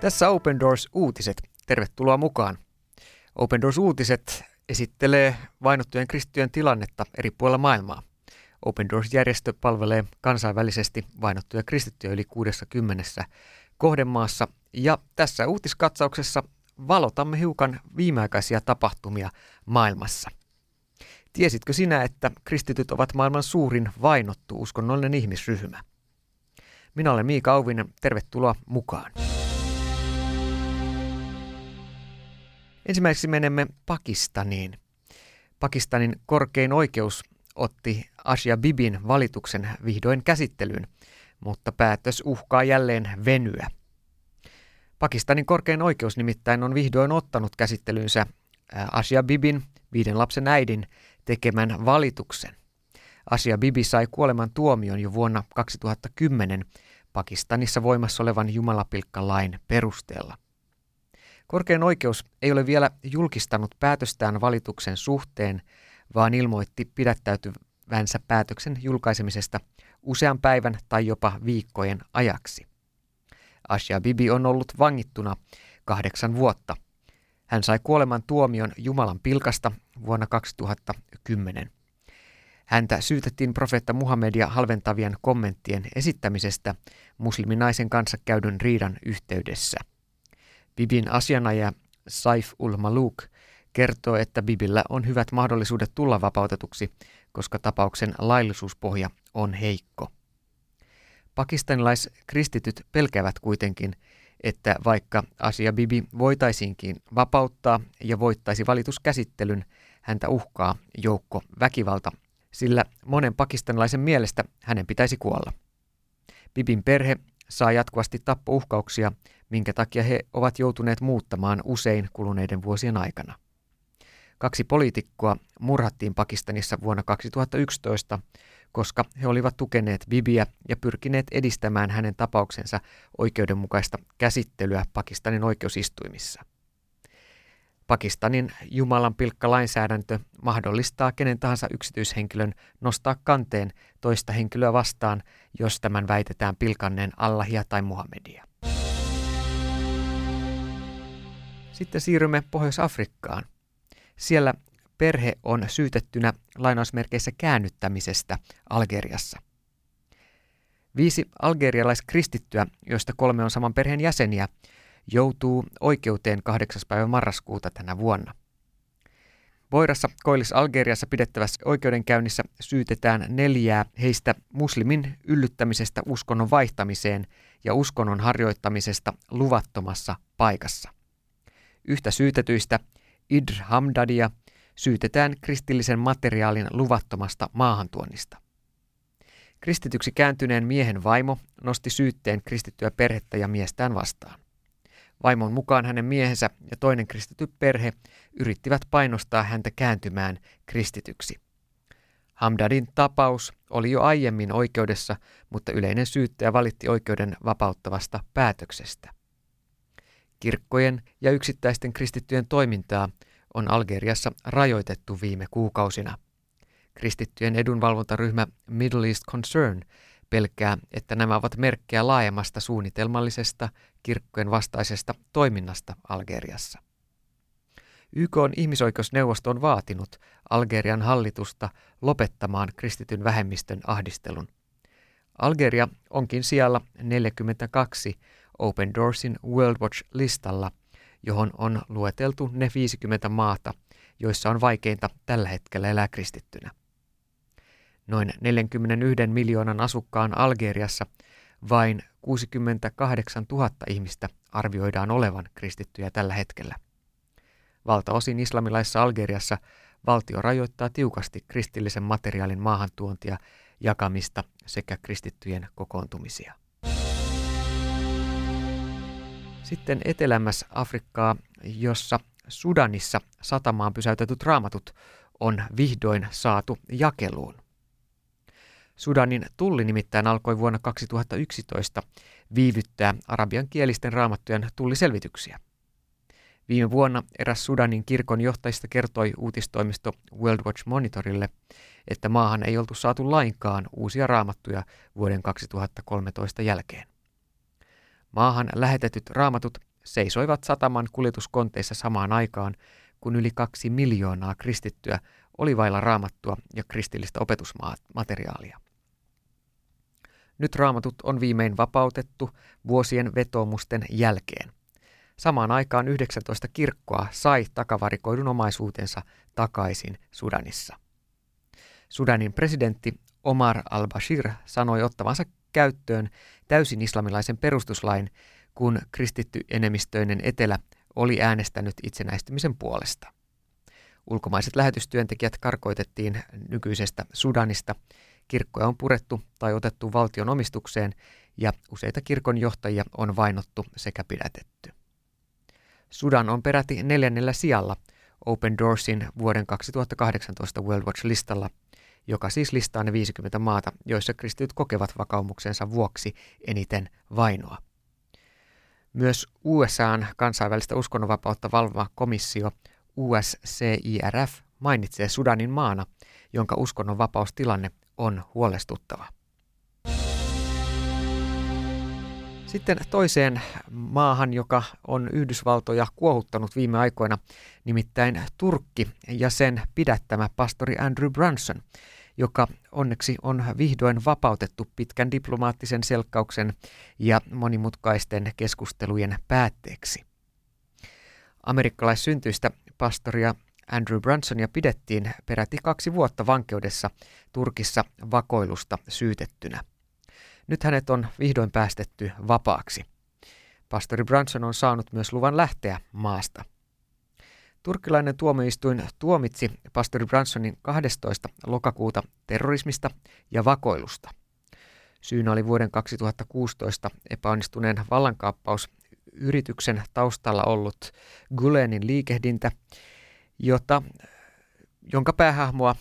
Tässä Open Doors uutiset. Tervetuloa mukaan. Open Doors uutiset esittelee vainottujen kristittyjen tilannetta eri puolilla maailmaa. Open Doors-järjestö palvelee kansainvälisesti vainottuja kristittyjä yli 60 kohdemaassa ja tässä uutiskatsauksessa valotamme hiukan viimeaikaisia tapahtumia maailmassa. Tiesitkö sinä, että kristityt ovat maailman suurin vainottu uskonnollinen ihmisryhmä? Minä olen Miika Auvinen, tervetuloa mukaan. Ensimmäiseksi menemme Pakistaniin. Pakistanin korkein oikeus otti Asia Bibin valituksen vihdoin käsittelyyn, mutta päätös uhkaa jälleen venyä. Pakistanin korkein oikeus nimittäin on vihdoin ottanut käsittelyynsä Asia Bibin, viiden lapsen äidin, tekemän valituksen. Asia Bibi sai kuoleman tuomion jo vuonna 2010 Pakistanissa voimassa olevan jumalapilkkalain perusteella. Korkein oikeus ei ole vielä julkistanut päätöstään valituksen suhteen, vaan ilmoitti pidättäytyvänsä päätöksen julkaisemisesta usean päivän tai jopa viikkojen ajaksi. Asha Bibi on ollut vangittuna kahdeksan vuotta. Hän sai kuoleman tuomion Jumalan pilkasta vuonna 2010. Häntä syytettiin profeetta Muhammedia halventavien kommenttien esittämisestä musliminaisen kanssa käydyn riidan yhteydessä. Bibin asianaja Saif ul Maluk kertoo, että Bibillä on hyvät mahdollisuudet tulla vapautetuksi, koska tapauksen laillisuuspohja on heikko. Pakistanilaiskristityt pelkäävät kuitenkin, että vaikka Asia Bibi voitaisiinkin vapauttaa ja voittaisi valituskäsittelyn, häntä uhkaa joukko väkivalta, sillä monen pakistanilaisen mielestä hänen pitäisi kuolla. Bibin perhe saa jatkuvasti tappouhkauksia, minkä takia he ovat joutuneet muuttamaan usein kuluneiden vuosien aikana. Kaksi poliitikkoa murhattiin Pakistanissa vuonna 2011, koska he olivat tukeneet Bibiä ja pyrkineet edistämään hänen tapauksensa oikeudenmukaista käsittelyä Pakistanin oikeusistuimissa. Pakistanin Jumalan pilkka lainsäädäntö mahdollistaa kenen tahansa yksityishenkilön nostaa kanteen toista henkilöä vastaan, jos tämän väitetään pilkanneen Allahia tai Muhammedia. Sitten siirrymme Pohjois-Afrikkaan. Siellä perhe on syytettynä lainausmerkeissä käännyttämisestä Algeriassa. Viisi algerialaiskristittyä, joista kolme on saman perheen jäseniä, joutuu oikeuteen 8. päivä marraskuuta tänä vuonna. Voirassa Koillis Algeriassa pidettävässä oikeudenkäynnissä syytetään neljää heistä muslimin yllyttämisestä uskonnon vaihtamiseen ja uskonnon harjoittamisesta luvattomassa paikassa. Yhtä syytetyistä, Idr Hamdadia, syytetään kristillisen materiaalin luvattomasta maahantuonnista. Kristityksi kääntyneen miehen vaimo nosti syytteen kristittyä perhettä ja miestään vastaan. Vaimon mukaan hänen miehensä ja toinen kristitty perhe yrittivät painostaa häntä kääntymään kristityksi. Hamdadin tapaus oli jo aiemmin oikeudessa, mutta yleinen syyttäjä valitti oikeuden vapauttavasta päätöksestä. Kirkkojen ja yksittäisten kristittyjen toimintaa on Algeriassa rajoitettu viime kuukausina. Kristittyjen edunvalvontaryhmä Middle East Concern pelkää, että nämä ovat merkkejä laajemmasta suunnitelmallisesta kirkkojen vastaisesta toiminnasta Algeriassa. YK on ihmisoikeusneuvosto on vaatinut Algerian hallitusta lopettamaan kristityn vähemmistön ahdistelun. Algeria onkin siellä 42 Open Doorsin World Watch-listalla, johon on lueteltu ne 50 maata, joissa on vaikeinta tällä hetkellä elää kristittynä. Noin 41 miljoonan asukkaan Algeriassa vain 68 000 ihmistä arvioidaan olevan kristittyjä tällä hetkellä. Valtaosin islamilaisessa Algeriassa valtio rajoittaa tiukasti kristillisen materiaalin maahantuontia, jakamista sekä kristittyjen kokoontumisia. Sitten etelämässä Afrikkaa, jossa Sudanissa satamaan pysäytetyt raamatut on vihdoin saatu jakeluun. Sudanin tulli nimittäin alkoi vuonna 2011 viivyttää arabian kielisten raamattujen tulliselvityksiä. Viime vuonna eräs Sudanin kirkon johtajista kertoi uutistoimisto World Watch Monitorille, että maahan ei oltu saatu lainkaan uusia raamattuja vuoden 2013 jälkeen. Maahan lähetetyt raamatut seisoivat sataman kuljetuskonteissa samaan aikaan, kun yli kaksi miljoonaa kristittyä oli vailla raamattua ja kristillistä opetusmateriaalia. Nyt raamatut on viimein vapautettu vuosien vetoomusten jälkeen. Samaan aikaan 19 kirkkoa sai takavarikoidun omaisuutensa takaisin Sudanissa. Sudanin presidentti Omar al-Bashir sanoi ottavansa käyttöön täysin islamilaisen perustuslain, kun kristitty enemmistöinen etelä oli äänestänyt itsenäistymisen puolesta. Ulkomaiset lähetystyöntekijät karkoitettiin nykyisestä Sudanista. Kirkkoja on purettu tai otettu valtion omistukseen ja useita kirkon johtajia on vainottu sekä pidätetty. Sudan on peräti neljännellä sijalla Open Doorsin vuoden 2018 World Watch-listalla, joka siis listaa ne 50 maata, joissa kristityt kokevat vakaumuksensa vuoksi eniten vainoa. Myös USAn kansainvälistä uskonnonvapautta valvova komissio USCIRF mainitsee Sudanin maana, jonka uskonnonvapaustilanne on huolestuttava. Sitten toiseen maahan, joka on Yhdysvaltoja kuohuttanut viime aikoina, nimittäin Turkki ja sen pidättämä pastori Andrew Brunson, joka onneksi on vihdoin vapautettu pitkän diplomaattisen selkkauksen ja monimutkaisten keskustelujen päätteeksi. Amerikkalaissyntyistä pastoria Andrew Brunsonia pidettiin peräti kaksi vuotta vankeudessa Turkissa vakoilusta syytettynä. Nyt hänet on vihdoin päästetty vapaaksi. Pastori Brunson on saanut myös luvan lähteä maasta. Turkkilainen tuomioistuin tuomitsi pastori Brunsonin 12. lokakuuta terrorismista ja vakoilusta. Syynä oli vuoden 2016 epäonnistuneen vallankaappausyrityksen taustalla ollut Gulenin liikehdintä, jota, jonka päähahmoa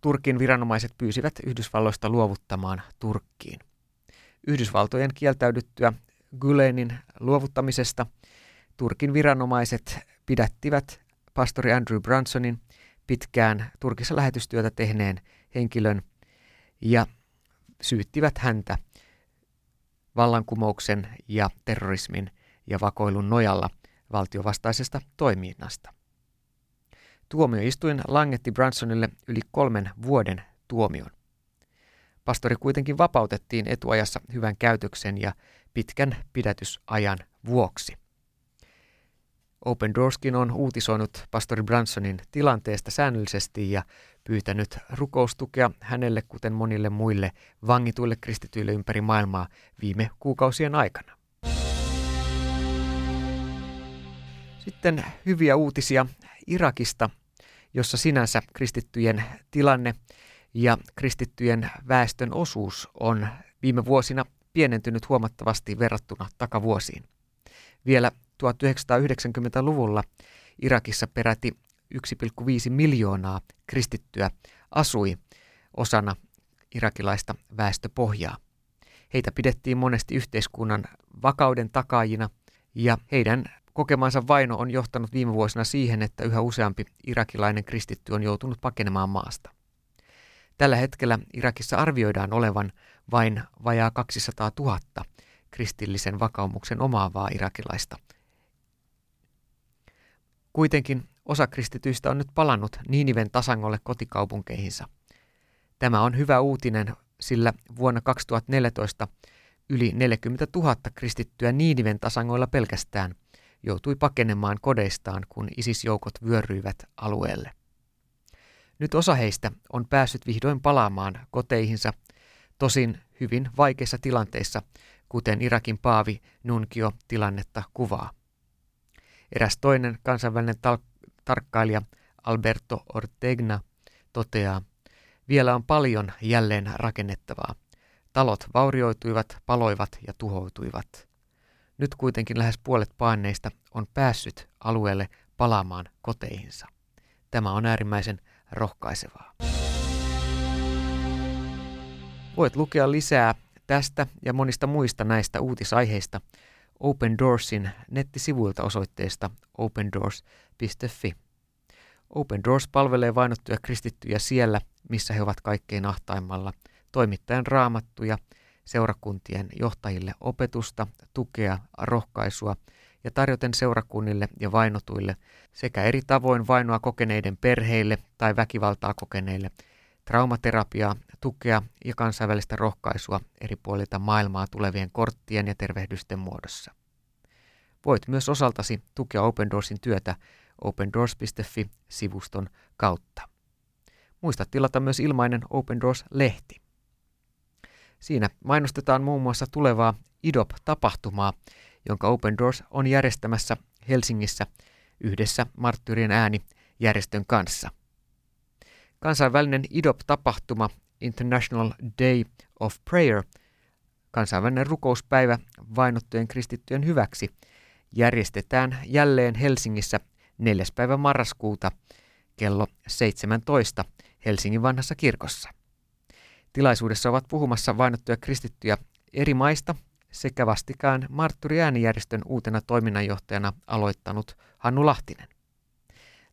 Turkin viranomaiset pyysivät Yhdysvalloista luovuttamaan Turkkiin. Yhdysvaltojen kieltäydyttyä Gülenin luovuttamisesta Turkin viranomaiset pidättivät pastori Andrew Brunsonin pitkään Turkissa lähetystyötä tehneen henkilön ja syyttivät häntä vallankumouksen ja terrorismin ja vakoilun nojalla valtiovastaisesta toiminnasta. Tuomioistuin langetti Brunsonille yli kolmen vuoden tuomion. Pastori kuitenkin vapautettiin etuajassa hyvän käytöksen ja pitkän pidätysajan vuoksi. Open Doorskin on uutisoinut pastori Bransonin tilanteesta säännöllisesti ja pyytänyt rukoustukea hänelle kuten monille muille vangituille kristityille ympäri maailmaa viime kuukausien aikana. Sitten hyviä uutisia Irakista, jossa sinänsä kristittyjen tilanne ja kristittyjen väestön osuus on viime vuosina pienentynyt huomattavasti verrattuna takavuosiin. Vielä 1990-luvulla Irakissa peräti 1,5 miljoonaa kristittyä asui osana irakilaista väestöpohjaa. Heitä pidettiin monesti yhteiskunnan vakauden takaajina ja heidän kokemansa vaino on johtanut viime vuosina siihen, että yhä useampi irakilainen kristitty on joutunut pakenemaan maasta. Tällä hetkellä Irakissa arvioidaan olevan vain vajaa 200 000 kristillisen vakaumuksen omaavaa irakilaista. Kuitenkin osa kristityistä on nyt palannut Niiniven tasangolle kotikaupunkeihinsa. Tämä on hyvä uutinen, sillä vuonna 2014 yli 40 000 kristittyä Niiniven tasangoilla pelkästään joutui pakenemaan kodeistaan, kun ISIS-joukot vyöryivät alueelle. Nyt osa heistä on päässyt vihdoin palaamaan koteihinsa, tosin hyvin vaikeissa tilanteissa, kuten Irakin paavi Nunkio tilannetta kuvaa. Eräs toinen kansainvälinen tal- tarkkailija Alberto Ortegna toteaa, vielä on paljon jälleen rakennettavaa. Talot vaurioituivat, paloivat ja tuhoutuivat. Nyt kuitenkin lähes puolet paineista on päässyt alueelle palaamaan koteihinsa. Tämä on äärimmäisen rohkaisevaa. Voit lukea lisää tästä ja monista muista näistä uutisaiheista Open Doorsin nettisivuilta osoitteesta opendoors.fi. Open Doors palvelee vainottuja kristittyjä siellä, missä he ovat kaikkein ahtaimmalla, toimittajan raamattuja, seurakuntien johtajille opetusta, tukea, rohkaisua ja tarjoten seurakunnille ja vainotuille sekä eri tavoin vainoa kokeneiden perheille tai väkivaltaa kokeneille traumaterapiaa, tukea ja kansainvälistä rohkaisua eri puolilta maailmaa tulevien korttien ja tervehdysten muodossa. Voit myös osaltasi tukea Open Doorsin työtä opendoors.fi-sivuston kautta. Muista tilata myös ilmainen Open Doors-lehti. Siinä mainostetaan muun muassa tulevaa IDOP-tapahtumaa, jonka Open Doors on järjestämässä Helsingissä yhdessä Marttyrien ääni järjestön kanssa. Kansainvälinen IDOP-tapahtuma International Day of Prayer, kansainvälinen rukouspäivä vainottujen kristittyjen hyväksi, järjestetään jälleen Helsingissä 4. päivä marraskuuta kello 17 Helsingin vanhassa kirkossa. Tilaisuudessa ovat puhumassa vainottuja kristittyjä eri maista sekä vastikään Martturi äänijärjestön uutena toiminnanjohtajana aloittanut Hannu Lahtinen.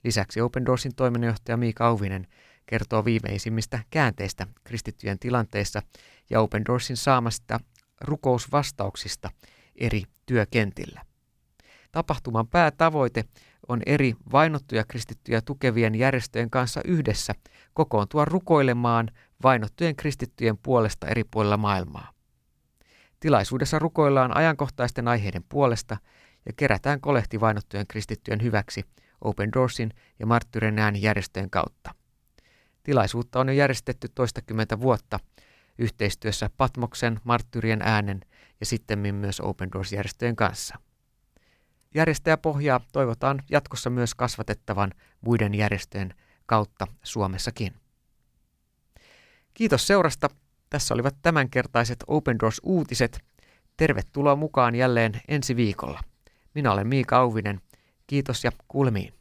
Lisäksi Open Doorsin toiminnanjohtaja Miika Auvinen kertoo viimeisimmistä käänteistä kristittyjen tilanteissa ja Open Doorsin saamasta rukousvastauksista eri työkentillä. Tapahtuman päätavoite on eri vainottuja kristittyjä tukevien järjestöjen kanssa yhdessä kokoontua rukoilemaan vainottujen kristittyjen puolesta eri puolilla maailmaa. Tilaisuudessa rukoillaan ajankohtaisten aiheiden puolesta ja kerätään kolehti vainottujen kristittyjen hyväksi Open Doorsin ja Marttyren järjestöjen kautta. Tilaisuutta on jo järjestetty toistakymmentä vuotta yhteistyössä Patmoksen, Marttyrien äänen ja sitten myös Open Doors-järjestöjen kanssa. Järjestäjäpohjaa toivotaan jatkossa myös kasvatettavan muiden järjestöjen kautta Suomessakin. Kiitos seurasta. Tässä olivat tämänkertaiset Open Doors-uutiset. Tervetuloa mukaan jälleen ensi viikolla. Minä olen Miika Auvinen. Kiitos ja kuulemiin.